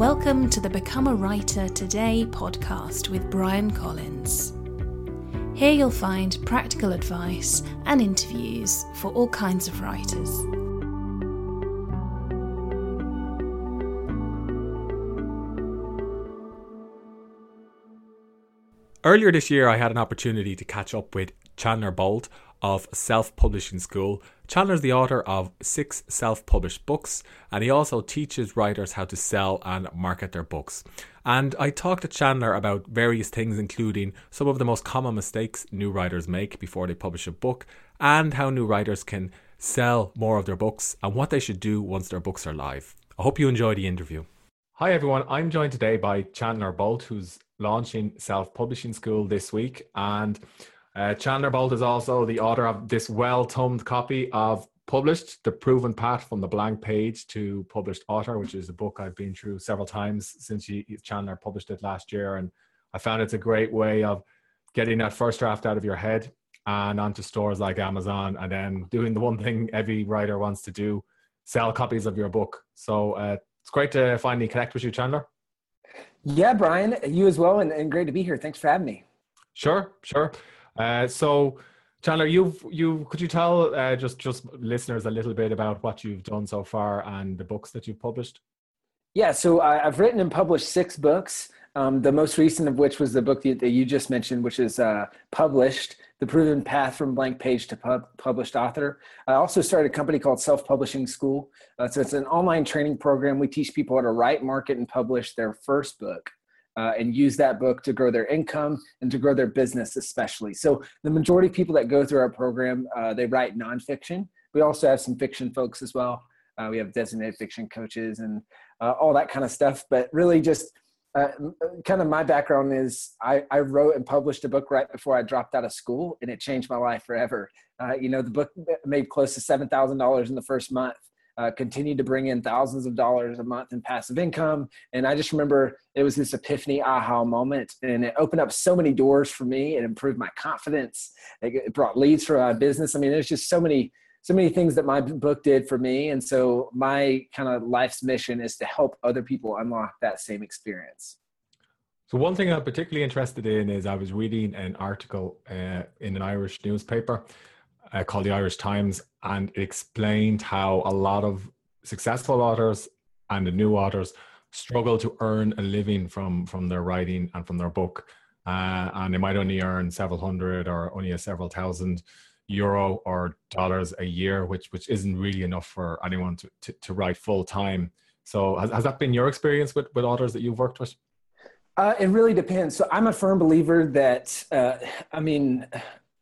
Welcome to the Become a Writer Today podcast with Bryan Collins. Here you'll find practical advice and interviews for all kinds of writers. Earlier this year, I had an opportunity to catch up with Chandler Bolt of Self Publishing School. Chandler is the author of six self published books, and he also teaches writers how to sell and market their books. And I talked to Chandler about various things, including some of the most common mistakes new writers make before they publish a book, and how new writers can sell more of their books, and what they should do once their books are live. I hope you enjoy the interview. Hi, everyone. I'm joined today by Chandler Bolt, who's launching Self Publishing School this week. And uh, Chandler Bolt is also the author of this well thumbed copy of Published The Proven Path from the Blank Page to Published Author, which is a book I've been through several times since Chandler published it last year. And I found it's a great way of getting that first draft out of your head and onto stores like Amazon, and then doing the one thing every writer wants to do sell copies of your book. So uh, it's great to finally connect with you, Chandler. Yeah, Bryan, you as well, and, and great to be here. Thanks for having me. Sure, sure. Uh, so, Chandler, you've you could you tell uh, just just listeners a little bit about what you've done so far and the books that you've published? Yeah, so I, have written and published six books. Um, the most recent of which was the book that, you just mentioned, which is uh, published, The Proven Path from Blank Page to pub- Published Author. I also started a company called Self Publishing School. Uh, so it's an online training program. We teach people how to write, market, and publish their first book. Uh, and use that book to grow their income and to grow their business, especially. So the majority of people that go through our program, uh, they write nonfiction. We also have some fiction folks as well. Uh, we have designated fiction coaches and uh, all that kind of stuff. But really, just uh, kind of my background is I, I, wrote and published a book right before I dropped out of school, and it changed my life forever. Uh, you know, the book made close to seven thousand dollars in the first month. Uh, continued to bring in thousands of dollars a month in passive income, and I just remember it was this epiphany aha moment, and it opened up so many doors for me. It improved my confidence. It brought leads for my business. I mean, there's just so many so many things that my book did for me and so my kind of life's mission is to help other people unlock that same experience so one thing i'm particularly interested in is i was reading an article uh, in an irish newspaper uh, called the irish times and it explained how a lot of successful authors and the new authors struggle to earn a living from from their writing and from their book uh, and they might only earn several hundred or only a several thousand euro or dollars a year, which which isn't really enough for anyone to, to, to write full time. So has, has that been your experience with, with authors that you've worked with? Uh, it really depends. So I'm a firm believer that, uh, I mean,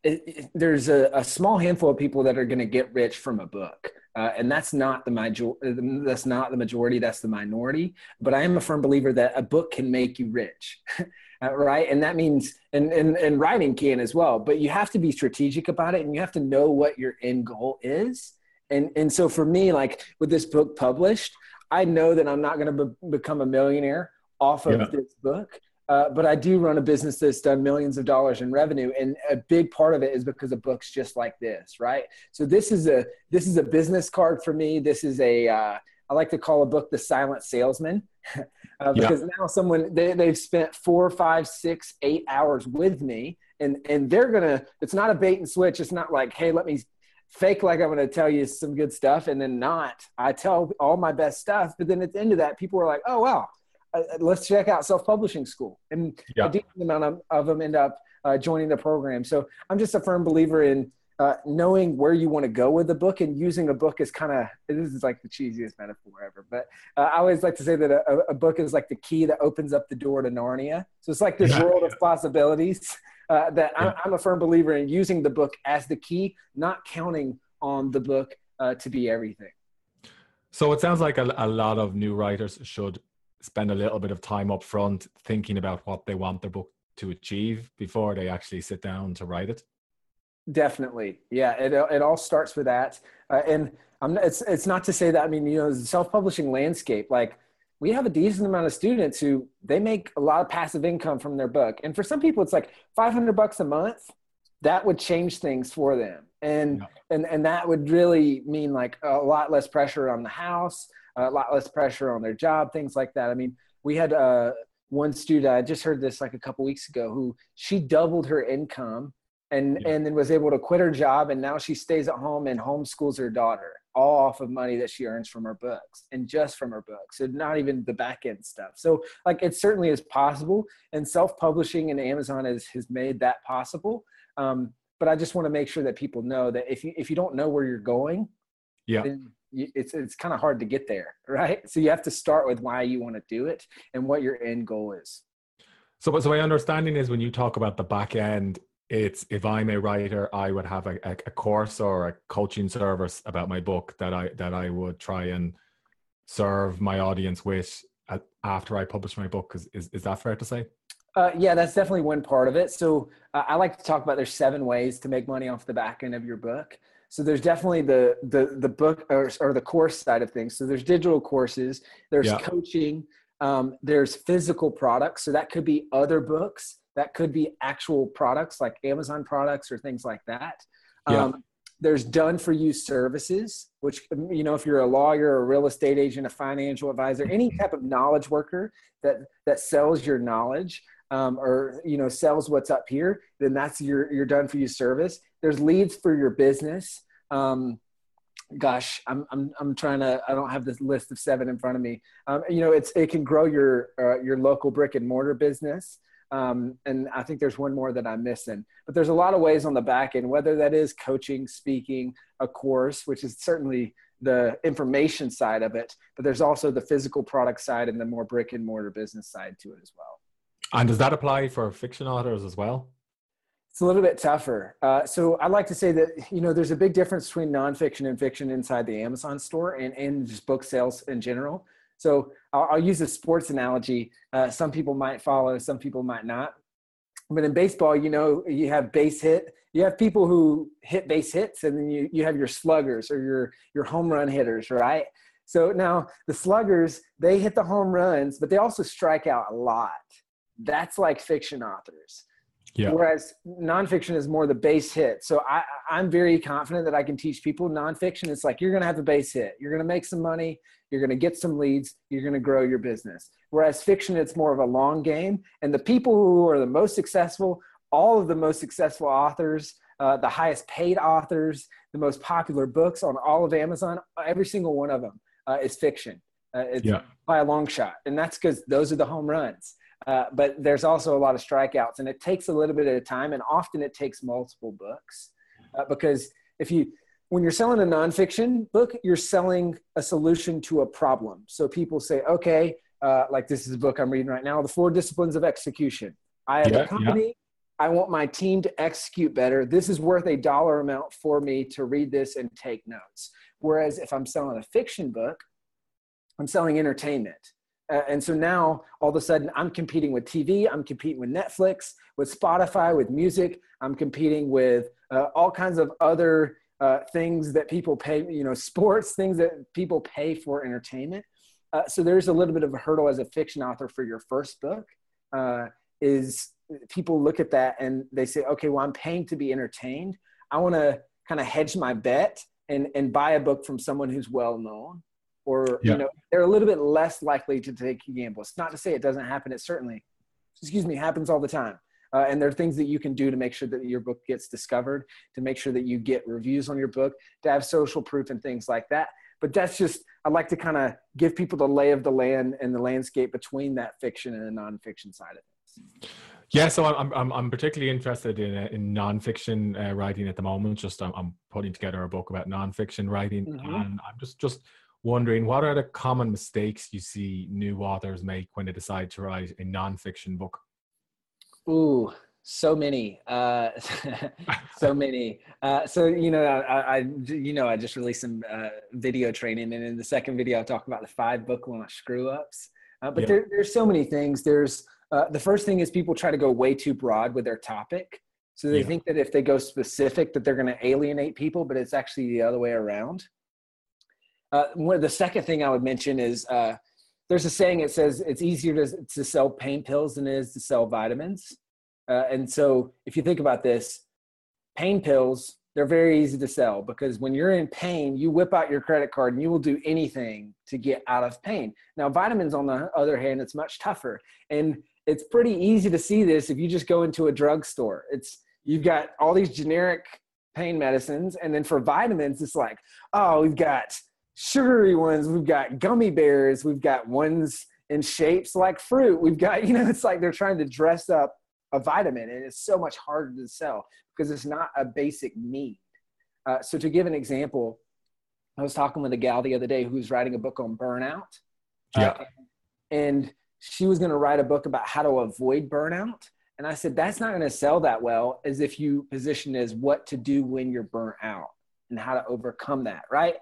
it, it, there's a, a, small handful of people that are going to get rich from a book. Uh, and that's not the major, that's not the majority. That's the minority. But I am a firm believer that a book can make you rich. uh, right? And that means, and, and, and writing can as well, but you have to be strategic about it and you have to know what your end goal is. And, and so for me, like with this book published, I know that I'm not going to be- become a millionaire off of yeah. this book. Uh, but I do run a business that's done millions of dollars in revenue, and a big part of it is because of books just like this, right? So this is a this is a business card for me. This is a uh, I like to call a book the silent salesman uh, because yeah. now someone they, they've spent four, five, six, eight hours with me, and and they're gonna. It's not a bait and switch. It's not like, hey, let me fake like I'm going to tell you some good stuff, and then not. I tell all my best stuff, but then at the end of that, people are like, oh wow, uh, let's check out self publishing school, and yeah. a decent amount of, of them end up uh, joining the program. So I'm just a firm believer in uh, knowing where you want to go with the book and using a book is kind of this is like the cheesiest metaphor ever but uh, i always like to say that a, a, book is like the key that opens up the door to narnia so it's like this yeah. world of possibilities uh, that yeah. I'm, I'm, a firm believer in using the book as the key not counting on the book uh, to be everything so it sounds like a, a lot of new writers should spend a little bit of time up front thinking about what they want their book to achieve before they actually sit down to write it Definitely, yeah. It it all starts with that, uh, and I'm, it's it's not to say that I mean you know the self publishing landscape like we have a decent amount of students who they make a lot of passive income from their book, and for some people it's like 500 bucks a month. That would change things for them, and yeah. and and that would really mean like a lot less pressure on the house. A lot less pressure on their job, things like that. I mean, we had uh, one student, I just heard this like a couple weeks ago, who she doubled her income and yeah. and then was able to quit her job and now she stays at home and homeschools her daughter all off of money that she earns from her books and just from her books and not even the back end stuff so like it certainly is possible and self-publishing and amazon has, has made that possible um, but i just want to make sure that people know that if you if you don't know where you're going yeah it's it's kind of hard to get there, right? So you have to start with why you want to do it and what your end goal is. So, so my understanding is when you talk about the back end, it's if I'm a writer, I would have a, a, course or a coaching service about my book that I that I would try and serve my audience with after I publish my book. Is is, is that fair to say? Uh, yeah, that's definitely one part of it. So uh, I like to talk about there's seven ways to make money off the back end of your book. So there's definitely the the the book or, or the course side of things. So there's digital courses, there's yeah. coaching, um, there's physical products. So that could be other books, that could be actual products like Amazon products or things like that. Yeah. Um, there's done for you services, which you know if you're a lawyer, a real estate agent, a financial advisor, any type of knowledge worker that that sells your knowledge. Um, or you know sells what's up here then that's your your done for you service there's leads for your business. Um, gosh, I'm, I'm, I'm trying to, I don't have this list of seven in front of me. Um, you know, it's, it can grow your, uh, your local brick and mortar business. Um, and I think there's one more that I'm missing, but there's a lot of ways on the back end, whether that is coaching, speaking, a course, which is certainly the information side of it, but there's also the physical product side and the more brick and mortar business side to it as well. And does that apply for fiction authors as well? It's a little bit tougher. Uh, so I like to say that you know there's a big difference between nonfiction and fiction inside the Amazon store and, and just book sales in general. So I'll, I'll use a sports analogy. Uh, some people might follow, some people might not. But in baseball, you know, you have base hit. You have people who hit base hits, and then you, you have your sluggers or your your home run hitters, right? So now the sluggers they hit the home runs, but they also strike out a lot. That's like fiction authors. Yeah. Whereas nonfiction is more the base hit. So I, I'm very confident that I can teach people nonfiction. It's like you're going to have a base hit. You're going to make some money. You're going to get some leads. You're going to grow your business. Whereas fiction, it's more of a long game. And the people who are the most successful, all of the most successful authors, uh, the highest paid authors, the most popular books on all of Amazon, every single one of them uh, is fiction. Uh, it's yeah. by a long shot. And that's because those are the home runs. Uh, but there's also a lot of strikeouts, and it takes a little bit of time, and often it takes multiple books uh, because if you when you're selling a nonfiction book, you're selling a solution to a problem. So people say, okay, uh, like this is a book I'm reading right now, The Four Disciplines of Execution. I have yeah, a company. Yeah. I want my team to execute better. This is worth a dollar amount for me to read this and take notes. Whereas if I'm selling a fiction book, I'm selling entertainment. Uh, and so now all of a sudden I'm competing with TV, I'm competing with Netflix, with Spotify, with music, I'm competing with uh, all kinds of other uh, things that people pay, you know, sports, things that people pay for entertainment. Uh, so there's a little bit of a hurdle as a fiction author for your first book uh, is people look at that and they say, okay, well, I'm paying to be entertained. I want to kind of hedge my bet and, and buy a book from someone who's well known or yeah. you know they're a little bit less likely to take a gamble. It's not to say it doesn't happen. It certainly, excuse me, happens all the time. Uh, and there are things that you can do to make sure that your book gets discovered, to make sure that you get reviews on your book, to have social proof and things like that. But that's just I like to kind of give people the lay of the land and the landscape between that fiction and the nonfiction side of things. Yeah, so I'm I'm I'm particularly interested in uh, in nonfiction uh, writing at the moment. Just I'm, I'm, putting together a book about nonfiction writing, mm-hmm. and I'm just just wondering what are the common mistakes you see new authors make when they decide to write a nonfiction book? Ooh, so many, uh, so many. Uh, so you know, I, I, you know, I just released some uh, video training, and in the second video, I talk about the five book launch screw ups. Uh, but yeah. there, there's so many things. There's uh, the first thing is people try to go way too broad with their topic. So they yeah. think that if they go specific, that they're going to alienate people, but it's actually the other way around. Uh, one, the second thing I would mention is uh, there's a saying it says it's easier to, to sell pain pills than it is to sell vitamins. Uh, and so if you think about this, pain pills they're very easy to sell because when you're in pain, you whip out your credit card and you will do anything to get out of pain. Now, vitamins, on the other hand, it's much tougher. And it's pretty easy to see this if you just go into a drugstore. It's you've got all these generic pain medicines, and then for vitamins, it's like, oh, we've got sugary ones, we've got gummy bears, we've got ones in shapes like fruit. We've got, you know, it's like they're trying to dress up a vitamin, and it's so much harder to sell because it's not a basic need. Uh, so to give an example, I was talking with a gal the other day who was writing a book on burnout. Yeah. Uh, and she was going to write a book about how to avoid burnout. And I said, that's not going to sell that well as if you position as what to do when you're burnt out and how to overcome that, right?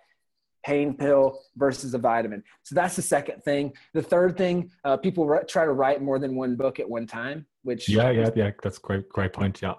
Pain pill versus a vitamin. So that's the second thing. The third thing, uh, people try to write more than one book at one time, which yeah, yeah, yeah, that's great, great point. Yeah,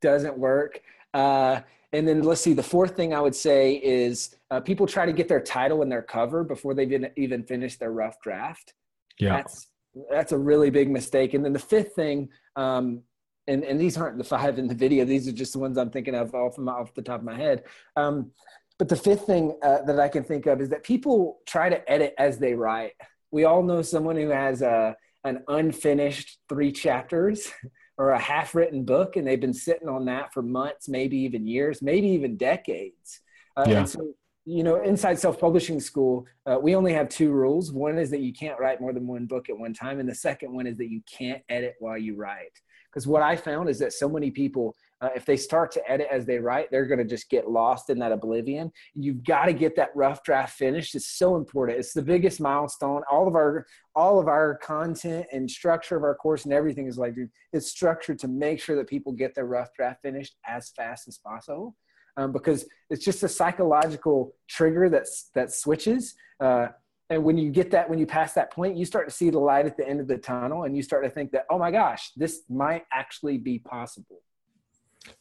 doesn't work. Uh, and then let's see, the fourth thing I would say is uh, people try to get their title and their cover before they've even finished their rough draft. Yeah. That's, that's a really big mistake. And then the fifth thing, um, and, and these aren't the five in the video, these are just the ones I'm thinking of off, my, off the top of my head. Um, but the fifth thing uh, that I can think of is that people try to edit as they write. We all know someone who has a, an unfinished three chapters or a half written book and they've been sitting on that for months, maybe even years, maybe even decades. Uh, yeah. And so, you know, inside self publishing school, uh, we only have two rules. One is that you can't write more than one book at one time. And the second one is that you can't edit while you write. Because what I found is that so many people uh, if they start to edit as they write, they're going to just get lost in that oblivion. You've got to get that rough draft finished. It's so important. It's the biggest milestone. All of our all of our content and structure of our course and everything is like it's structured to make sure that people get their rough draft finished as fast as possible. Um, because it's just a psychological trigger that's that switches. Uh, and when you get that, when you pass that point, you start to see the light at the end of the tunnel, and you start to think that, oh my gosh, this might actually be possible.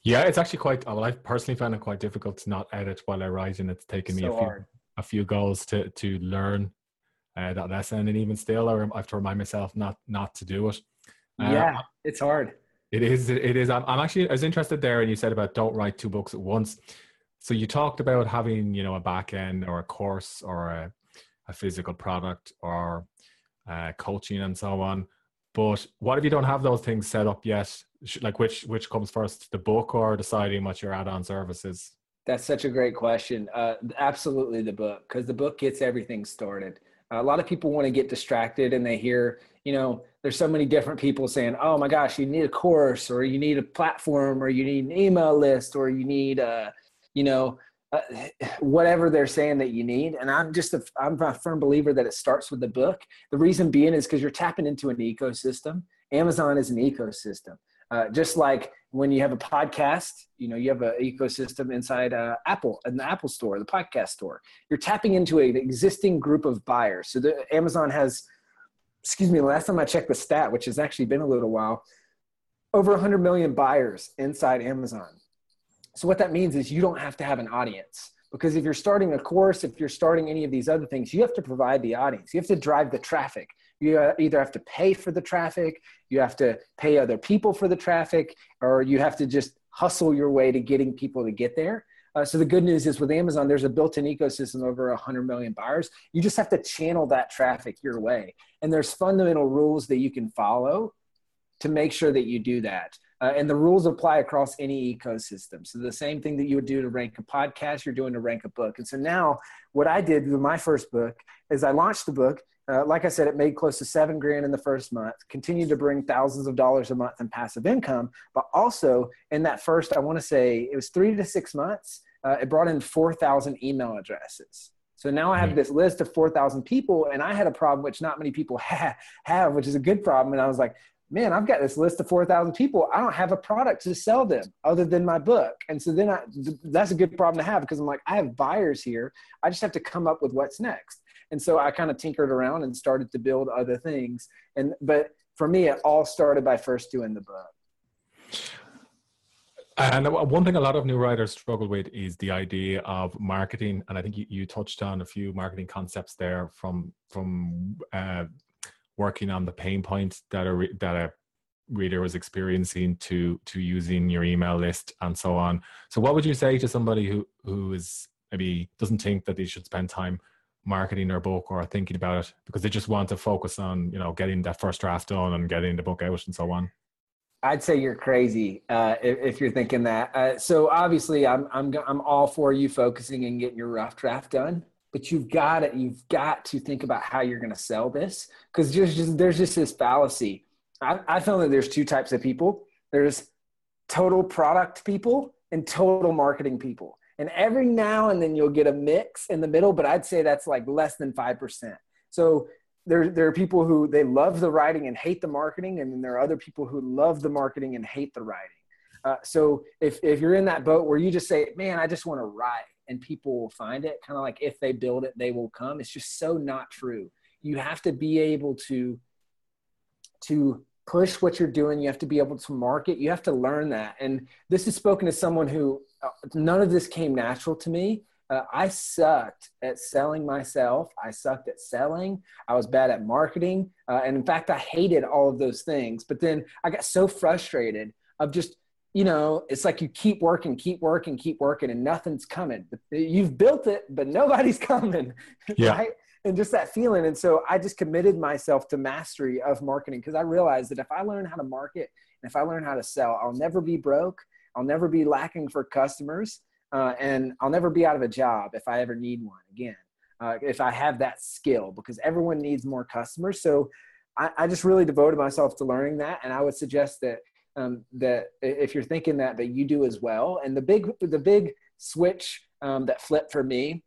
Yeah, it's actually quite. Well, I personally found it quite difficult to not edit while I write, and it's taken me so a few hard. a few goals to to learn uh, that lesson, and even still, I have to remind myself not not to do it. Uh, yeah, it's hard. It is. It is. I'm, I'm actually. I was interested there, and you said about don't write two books at once. So you talked about having, you know, a back end or a course or a, a physical product or uh, coaching and so on. But what if you don't have those things set up yet? Like which which comes first, the book or deciding what your add-on service is? That's such a great question. Uh, absolutely, the book because the book gets everything started. Uh, a lot of people want to get distracted and they hear, you know, there's so many different people saying, "Oh my gosh, you need a course, or you need a platform, or you need an email list, or you need a, you know, uh, whatever they're saying that you need. And I'm just a, I'm a firm believer that it starts with the book. The reason being is because you're tapping into an ecosystem. Amazon is an ecosystem. Uh, just like when you have a podcast, you know, you have an ecosystem inside uh, Apple in the Apple store, the podcast store. You're tapping into an existing group of buyers. So the, Amazon has, excuse me, last time I checked the stat, which has actually been a little while, over 100 million buyers inside Amazon. So what that means is you don't have to have an audience because if you're starting a course, if you're starting any of these other things, you have to provide the audience. You have to drive the traffic. You uh, either have to pay for the traffic, you have to pay other people for the traffic, or you have to just hustle your way to getting people to get there. Uh, so the good news is with Amazon, there's a built-in ecosystem over 100 million buyers. You just have to channel that traffic your way, and there's fundamental rules that you can follow to make sure that you do that. Uh, and the rules apply across any ecosystem. So the same thing that you would do to rank a podcast, you're doing to rank a book. And so now what I did with my first book is I launched the book. Uh, like I said, it made close to seven grand in the first month, continued to bring thousands of dollars a month in passive income. But also in that first, I want to say it was three to six months, uh, it brought in 4,000 email addresses. So now I have this list of 4,000 people, and I had a problem which not many people ha- have, which is a good problem. And I was like, man, I've got this list of 4,000 people. I don't have a product to sell them other than my book. And so then I, that's a good problem to have because I'm like, I have buyers here. I just have to come up with what's next. And so I kind of tinkered around and started to build other things. And, but for me, it all started by first doing the book. And one thing a lot of new writers struggle with is the idea of marketing, and I think you, you touched on a few marketing concepts there from from uh, working on the pain points that are that a reader was experiencing to to using your email list and so on. So what would you say to somebody who who is maybe doesn't think that they should spend time marketing their book or thinking about it because they just want to focus on you know getting that first draft done and getting the book out and so on? I'd say you're crazy uh, if, if, you're thinking that. Uh, so obviously, I'm I'm I'm all for you focusing and getting your rough draft done but you've got it. You've got to think about how you're going to sell this because there's just there's just this fallacy. I, I found that there's two types of people. There's total product people and total marketing people. And every now and then you'll get a mix in the middle, but I'd say that's like less than 5%. So there, there are people who they love the writing and hate the marketing. And then there are other people who love the marketing and hate the writing. Uh, so if, if you're in that boat where you just say, man, I just want to write, and people will find it kind of like if they build it they will come it's just so not true you have to be able to to push what you're doing you have to be able to market you have to learn that and this is spoken to someone who none of this came natural to me uh, i sucked at selling myself i sucked at selling i was bad at marketing uh, and in fact i hated all of those things but then i got so frustrated of just you know, it's like you keep working, keep working, keep working, and nothing's coming. You've built it, but nobody's coming. Yeah. Right? And just that feeling. And so I just committed myself to mastery of marketing because I realized that if I learn how to market and if I learn how to sell, I'll never be broke. I'll never be lacking for customers. Uh, and I'll never be out of a job if I ever need one again. Uh, if I have that skill, because everyone needs more customers. So I, I just really devoted myself to learning that. And I would suggest that um, that if you're thinking that that you do as well and the big the big switch um, that flipped for me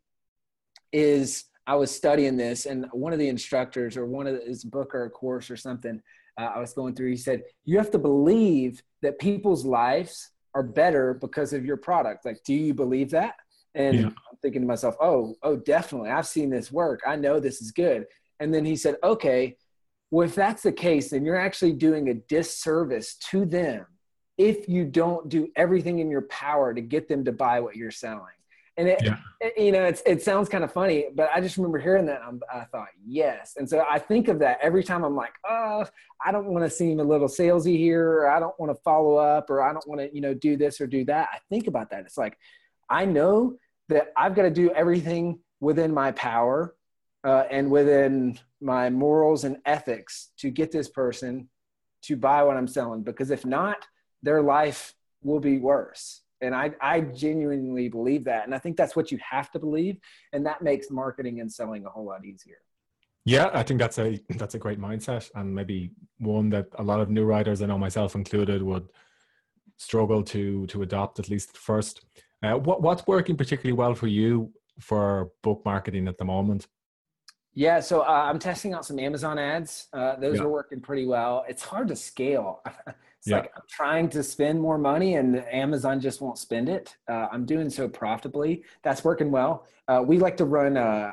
is i was studying this and one of the instructors or one of his book or a course or something uh, i was going through he said you have to believe that people's lives are better because of your product. Like do you believe that? And yeah. i'm thinking to myself oh oh definitely. I've seen this work. I know this is good. And then he said okay well, if that's the case, then you're actually doing a disservice to them if you don't do everything in your power to get them to buy what you're selling. And it, yeah. it you know, it sounds kind of funny, but I just remember hearing that. i thought, yes. And so I think of that every time I'm like, oh, I don't want to seem a little salesy here, or I don't want to follow up, or I don't want to, you know, do this or do that. I think about that. It's like, I know that I've got to do everything within my power uh, and within my morals and ethics to get this person to buy what I'm selling. Because if not, their life will be worse. And I, I genuinely believe that. And I think that's what you have to believe. And that makes marketing and selling a whole lot easier. Yeah, I think that's a that's a great mindset and maybe one that a lot of new writers, I know myself included, would struggle to to adopt at least first. Uh, what what's working particularly well for you for book marketing at the moment? Yeah, so uh, I'm testing out some Amazon ads. Uh, those yeah. are working pretty well. It's hard to scale. it's yeah. like I'm trying to spend more money and Amazon just won't spend it. Uh, I'm doing so profitably. That's working well. Uh, we like to run. Uh,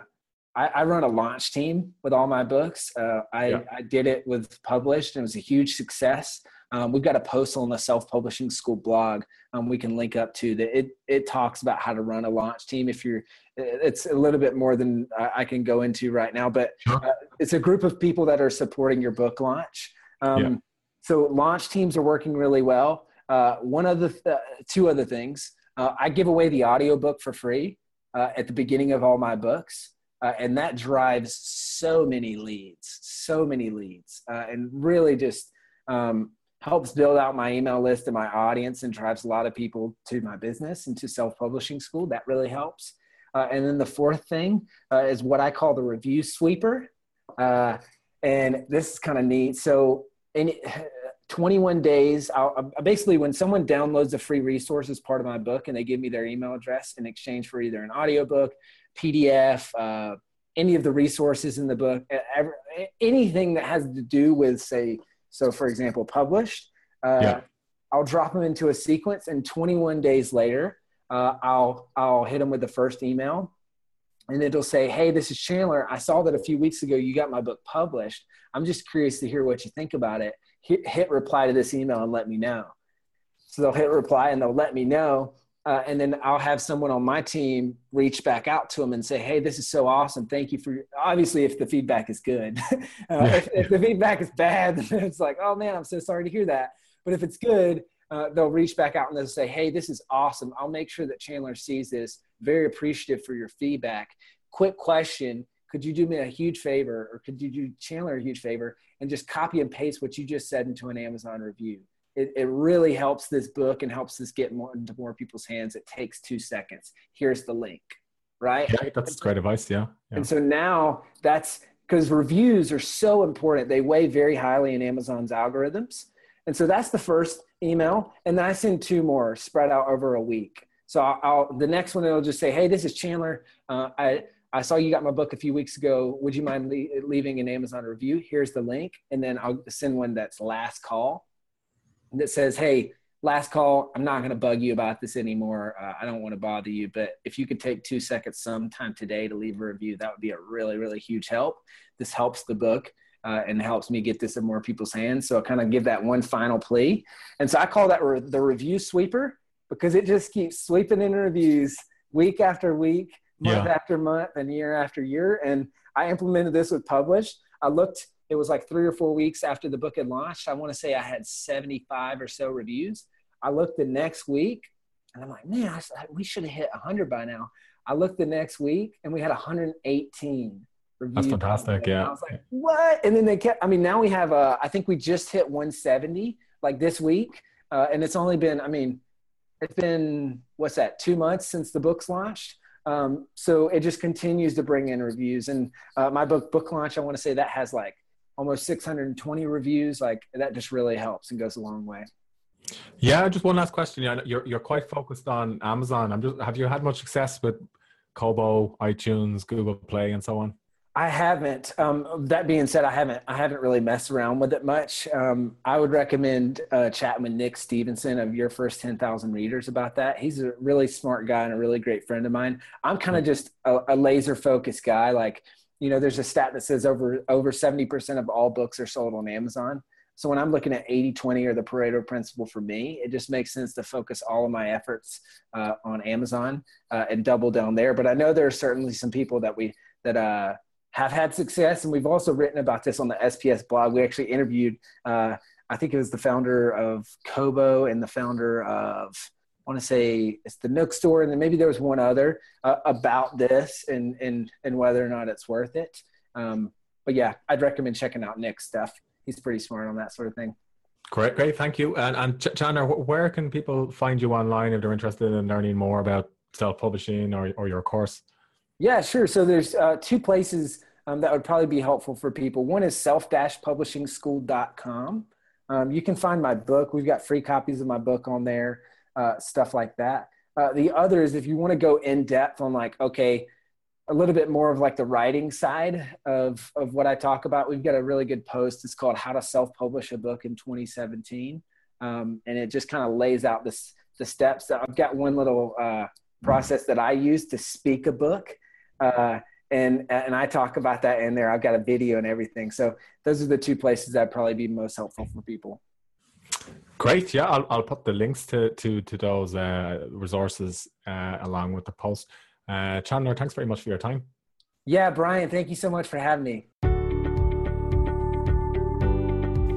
I, I, run a launch team with all my books. Uh, I, yeah. I did it with Published, and it was a huge success. Um, we've got a post on the self-publishing school blog um, we can link up to that it, it talks about how to run a launch team if you're it's a little bit more than i can go into right now but uh, it's a group of people that are supporting your book launch. Um, yeah. so launch teams are working really well. Uh, one of the th- two other things uh, i give away the audiobook for free uh, at the beginning of all my books uh, and that drives so many leads so many leads uh, and really just um, helps build out my email list and my audience and drives a lot of people to my business and to self-publishing school. That really helps uh, and then the fourth thing uh, is what i call the review sweeper uh, and this is kind of neat so in 21 days I'll, basically when someone downloads a free resource as part of my book and they give me their email address in exchange for either an audiobook pdf uh, any of the resources in the book ever, anything that has to do with say so, for example, published, uh, yeah. I'll drop them into a sequence, and 21 days later, uh, I'll I'll hit them with the first email, and it'll say, "Hey, this is Chandler. I saw that a few weeks ago you got my book published. I'm just curious to hear what you think about it. Hit, hit reply to this email and let me know." So they'll hit reply and they'll let me know. uh, and then I'll have someone on my team reach back out to them and say, "Hey, this is so awesome! Thank you for." Your... Obviously, if the feedback is good, uh, if, if, the feedback is bad, then it's like, "Oh man, I'm so sorry to hear that." But if it's good, uh, they'll reach back out and they'll say, "Hey, this is awesome! I'll make sure that Chandler sees this. Very appreciative for your feedback. Quick question: Could you do me a huge favor, or could you do Chandler a huge favor, and just copy and paste what you just said into an Amazon review?" it, it really helps this book and helps this get more into more people's hands. It takes two seconds. Here's the link, right? Yeah, that's great advice. Yeah. yeah. And so now that's because reviews are so important. They weigh very highly in Amazon's algorithms. And so that's the first email. And then I send two more spread out over a week. So I'll, I'll the next one, it'll just say, Hey, this is Chandler. Uh, I, I saw you got my book a few weeks ago. Would you mind le- leaving an Amazon review? Here's the link. And then I'll send one that's last call that says, hey, last call, I'm not going to bug you about this anymore. Uh, I don't want to bother you, but if you could take two seconds sometime today to leave a review, that would be a really, really huge help. This helps the book. Uh, and helps me get this in more people's hands. So I kind of give that one final plea. And so I call that re- the review sweeper because it just keeps sweeping in reviews week after week, month yeah. after month, and year after year. And I implemented this with Published. I looked it was like three or four weeks after the book had launched. I want to say I had 75 or so reviews. I looked the next week and I'm like, man, I, we should have hit 100 by now. I looked the next week and we had 118 reviews. That's fantastic. Yeah. I was like, what? And then they kept, I mean, now we have, uh, I think we just hit 170 like this week. Uh, and it's only been, I mean, it's been, what's that, two months since the book's launched. Um, so it just continues to bring in reviews. And uh, my book, Book Launch, I want to say that has like almost 620 reviews like that just really helps and goes a long way yeah just one last question you're, you're quite focused on amazon i'm just have you had much success with kobo itunes google play and so on i haven't um, that being said i haven't i haven't really messed around with it much. Um, i would recommend uh, chatting with nick stephenson of your first 10000 readers about that. He's a really smart guy and a really great friend of mine. I'm kind of just a, a laser focused guy. Like you know, there's a stat that says over over 70% of all books are sold on Amazon. So when I'm looking at 80 20 or the Pareto principle for me, it just makes sense to focus all of my efforts uh, on Amazon uh, and double down there. But I know there are certainly some people that we that uh, have had success, and we've also written about this on the SPS blog. We actually interviewed, uh, I think it was the founder of Kobo and the founder of I want to say it's the Nook store, and then maybe there was one other uh, about this and and and whether or not it's worth it. Um, but yeah, I'd recommend checking out Nick's stuff. He's pretty smart on that sort of thing. Great, great, thank you. And and Chandler, where can people find you online if they're interested in learning more about self-publishing or or your course? Yeah, sure. So there's uh, two places um, that would probably be helpful for people. One is self-publishingschool.com. Um, you can find my book. We've got free copies of my book on there uh, stuff like that. Uh, the other is if you want to go in depth on like, okay, a little bit more of like the writing side of, of what I talk about, we've got a really good post. It's called How to Self Publish a Book in 2017. Um, and it just kind of lays out this, the steps. I've got one little uh, process that I use to speak a book. Uh, and, and I talk about that in there. I've got a video and everything. So those are the two places that'd probably be most helpful for people. Great. Yeah, I'll, I'll put the links to to to those uh, resources uh, along with the post. Uh, Chandler, thanks very much for your time. Yeah, Bryan, thank you so much for having me.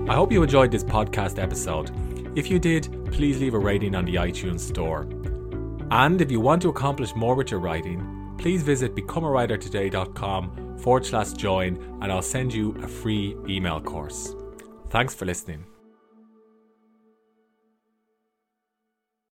I hope you enjoyed this podcast episode. If you did, please leave a rating on the iTunes store. And if you want to accomplish more with your writing, please visit becomeawritertoday.com forward slash join and I'll send you a free email course. Thanks for listening.